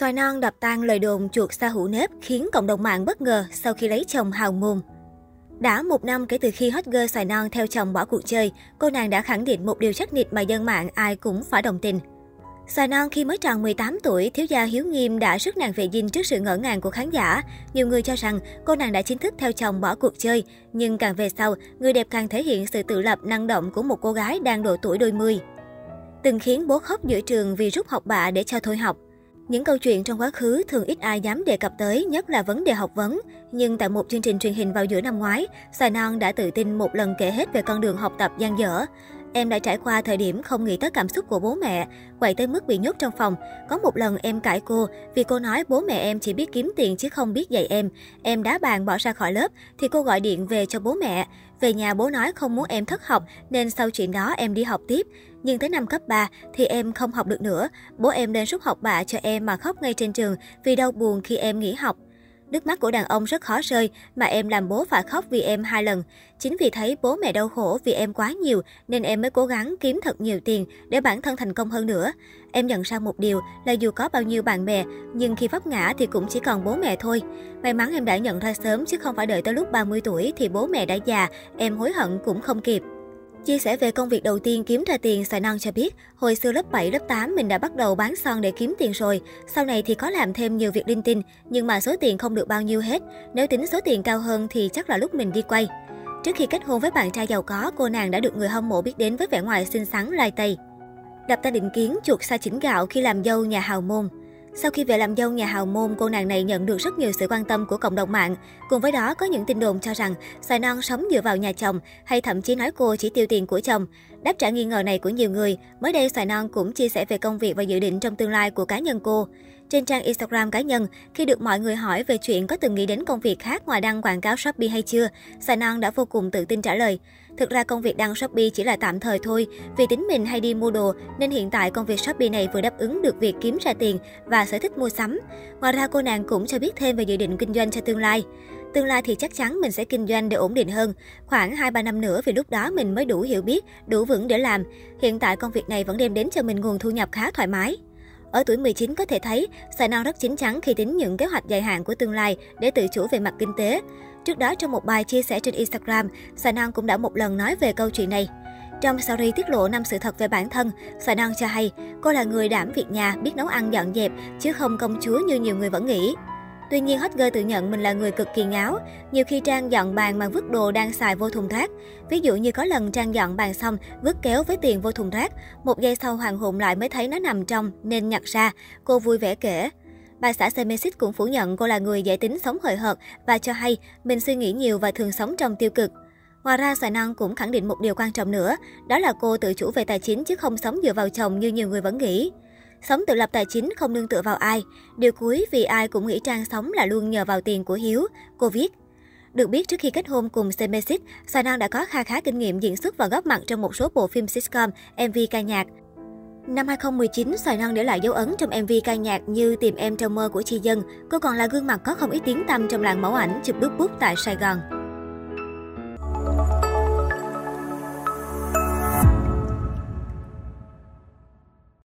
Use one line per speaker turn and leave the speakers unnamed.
Xoài non đập tan lời đồn chuột xa hữu nếp khiến cộng đồng mạng bất ngờ sau khi lấy chồng hào môn. Đã một năm kể từ khi hot girl xoài non theo chồng bỏ cuộc chơi, cô nàng đã khẳng định một điều chắc nịch mà dân mạng ai cũng phải đồng tình. Xoài non khi mới tròn 18 tuổi, thiếu gia Hiếu Nghiêm đã rất nàng về dinh trước sự ngỡ ngàng của khán giả. Nhiều người cho rằng cô nàng đã chính thức theo chồng bỏ cuộc chơi, nhưng càng về sau, người đẹp càng thể hiện sự tự lập năng động của một cô gái đang độ tuổi đôi mươi. Từng khiến bố khóc giữa trường vì rút học bạ để cho thôi học. Những câu chuyện trong quá khứ thường ít ai dám đề cập tới, nhất là vấn đề học vấn. Nhưng tại một chương trình truyền hình vào giữa năm ngoái, Xoài Non đã tự tin một lần kể hết về con đường học tập gian dở. Em đã trải qua thời điểm không nghĩ tới cảm xúc của bố mẹ, quậy tới mức bị nhốt trong phòng. Có một lần em cãi cô vì cô nói bố mẹ em chỉ biết kiếm tiền chứ không biết dạy em. Em đá bàn bỏ ra khỏi lớp thì cô gọi điện về cho bố mẹ. Về nhà bố nói không muốn em thất học nên sau chuyện đó em đi học tiếp. Nhưng tới năm cấp 3 thì em không học được nữa. Bố em lên rút học bạ cho em mà khóc ngay trên trường vì đau buồn khi em nghỉ học. Nước mắt của đàn ông rất khó rơi, mà em làm bố phải khóc vì em hai lần. Chính vì thấy bố mẹ đau khổ vì em quá nhiều, nên em mới cố gắng kiếm thật nhiều tiền để bản thân thành công hơn nữa. Em nhận ra một điều là dù có bao nhiêu bạn bè, nhưng khi vấp ngã thì cũng chỉ còn bố mẹ thôi. May mắn em đã nhận ra sớm chứ không phải đợi tới lúc 30 tuổi thì bố mẹ đã già, em hối hận cũng không kịp. Chia sẻ về công việc đầu tiên kiếm ra tiền, Sài Năng cho biết, hồi xưa lớp 7, lớp 8 mình đã bắt đầu bán son để kiếm tiền rồi. Sau này thì có làm thêm nhiều việc linh tinh, nhưng mà số tiền không được bao nhiêu hết. Nếu tính số tiền cao hơn thì chắc là lúc mình đi quay. Trước khi kết hôn với bạn trai giàu có, cô nàng đã được người hâm mộ biết đến với vẻ ngoài xinh xắn lai tây. Đập ta định kiến chuột xa chỉnh gạo khi làm dâu nhà hào môn. Sau khi về làm dâu nhà hào môn, cô nàng này nhận được rất nhiều sự quan tâm của cộng đồng mạng. Cùng với đó có những tin đồn cho rằng Xoài Non sống dựa vào nhà chồng hay thậm chí nói cô chỉ tiêu tiền của chồng. Đáp trả nghi ngờ này của nhiều người, mới đây Xoài Non cũng chia sẻ về công việc và dự định trong tương lai của cá nhân cô. Trên trang Instagram cá nhân, khi được mọi người hỏi về chuyện có từng nghĩ đến công việc khác ngoài đăng quảng cáo Shopee hay chưa, Xoài Non đã vô cùng tự tin trả lời. Thực ra công việc đăng Shopee chỉ là tạm thời thôi, vì tính mình hay đi mua đồ nên hiện tại công việc Shopee này vừa đáp ứng được việc kiếm ra tiền và sở thích mua sắm. Ngoài ra cô nàng cũng cho biết thêm về dự định kinh doanh cho tương lai. Tương lai thì chắc chắn mình sẽ kinh doanh để ổn định hơn. Khoảng 2-3 năm nữa vì lúc đó mình mới đủ hiểu biết, đủ vững để làm. Hiện tại công việc này vẫn đem đến cho mình nguồn thu nhập khá thoải mái. Ở tuổi 19 có thể thấy, Sài Non rất chín chắn khi tính những kế hoạch dài hạn của tương lai để tự chủ về mặt kinh tế. Trước đó trong một bài chia sẻ trên Instagram, Sài Năng cũng đã một lần nói về câu chuyện này. Trong story tiết lộ năm sự thật về bản thân, Sài Năng cho hay cô là người đảm việc nhà, biết nấu ăn dọn dẹp, chứ không công chúa như nhiều người vẫn nghĩ. Tuy nhiên, hot girl tự nhận mình là người cực kỳ ngáo. Nhiều khi Trang dọn bàn mà vứt đồ đang xài vô thùng rác. Ví dụ như có lần Trang dọn bàn xong, vứt kéo với tiền vô thùng rác. Một giây sau hoàng hùng lại mới thấy nó nằm trong, nên nhặt ra. Cô vui vẻ kể. Bà xã Semesis cũng phủ nhận cô là người dễ tính sống hời hợt và cho hay mình suy nghĩ nhiều và thường sống trong tiêu cực. Ngoài ra, Xoài Năng cũng khẳng định một điều quan trọng nữa, đó là cô tự chủ về tài chính chứ không sống dựa vào chồng như nhiều người vẫn nghĩ. Sống tự lập tài chính không nương tựa vào ai. Điều cuối vì ai cũng nghĩ Trang sống là luôn nhờ vào tiền của Hiếu. Cô viết. Được biết trước khi kết hôn cùng Semesis, Xoài Năng đã có kha khá kinh nghiệm diễn xuất và góp mặt trong một số bộ phim sitcom, MV ca nhạc. Năm 2019, Xoài Non để lại dấu ấn trong MV ca nhạc như Tìm em trong mơ của Chi Dân. Cô còn là gương mặt có không ít tiếng tăm trong làng mẫu ảnh chụp bước bút tại Sài Gòn.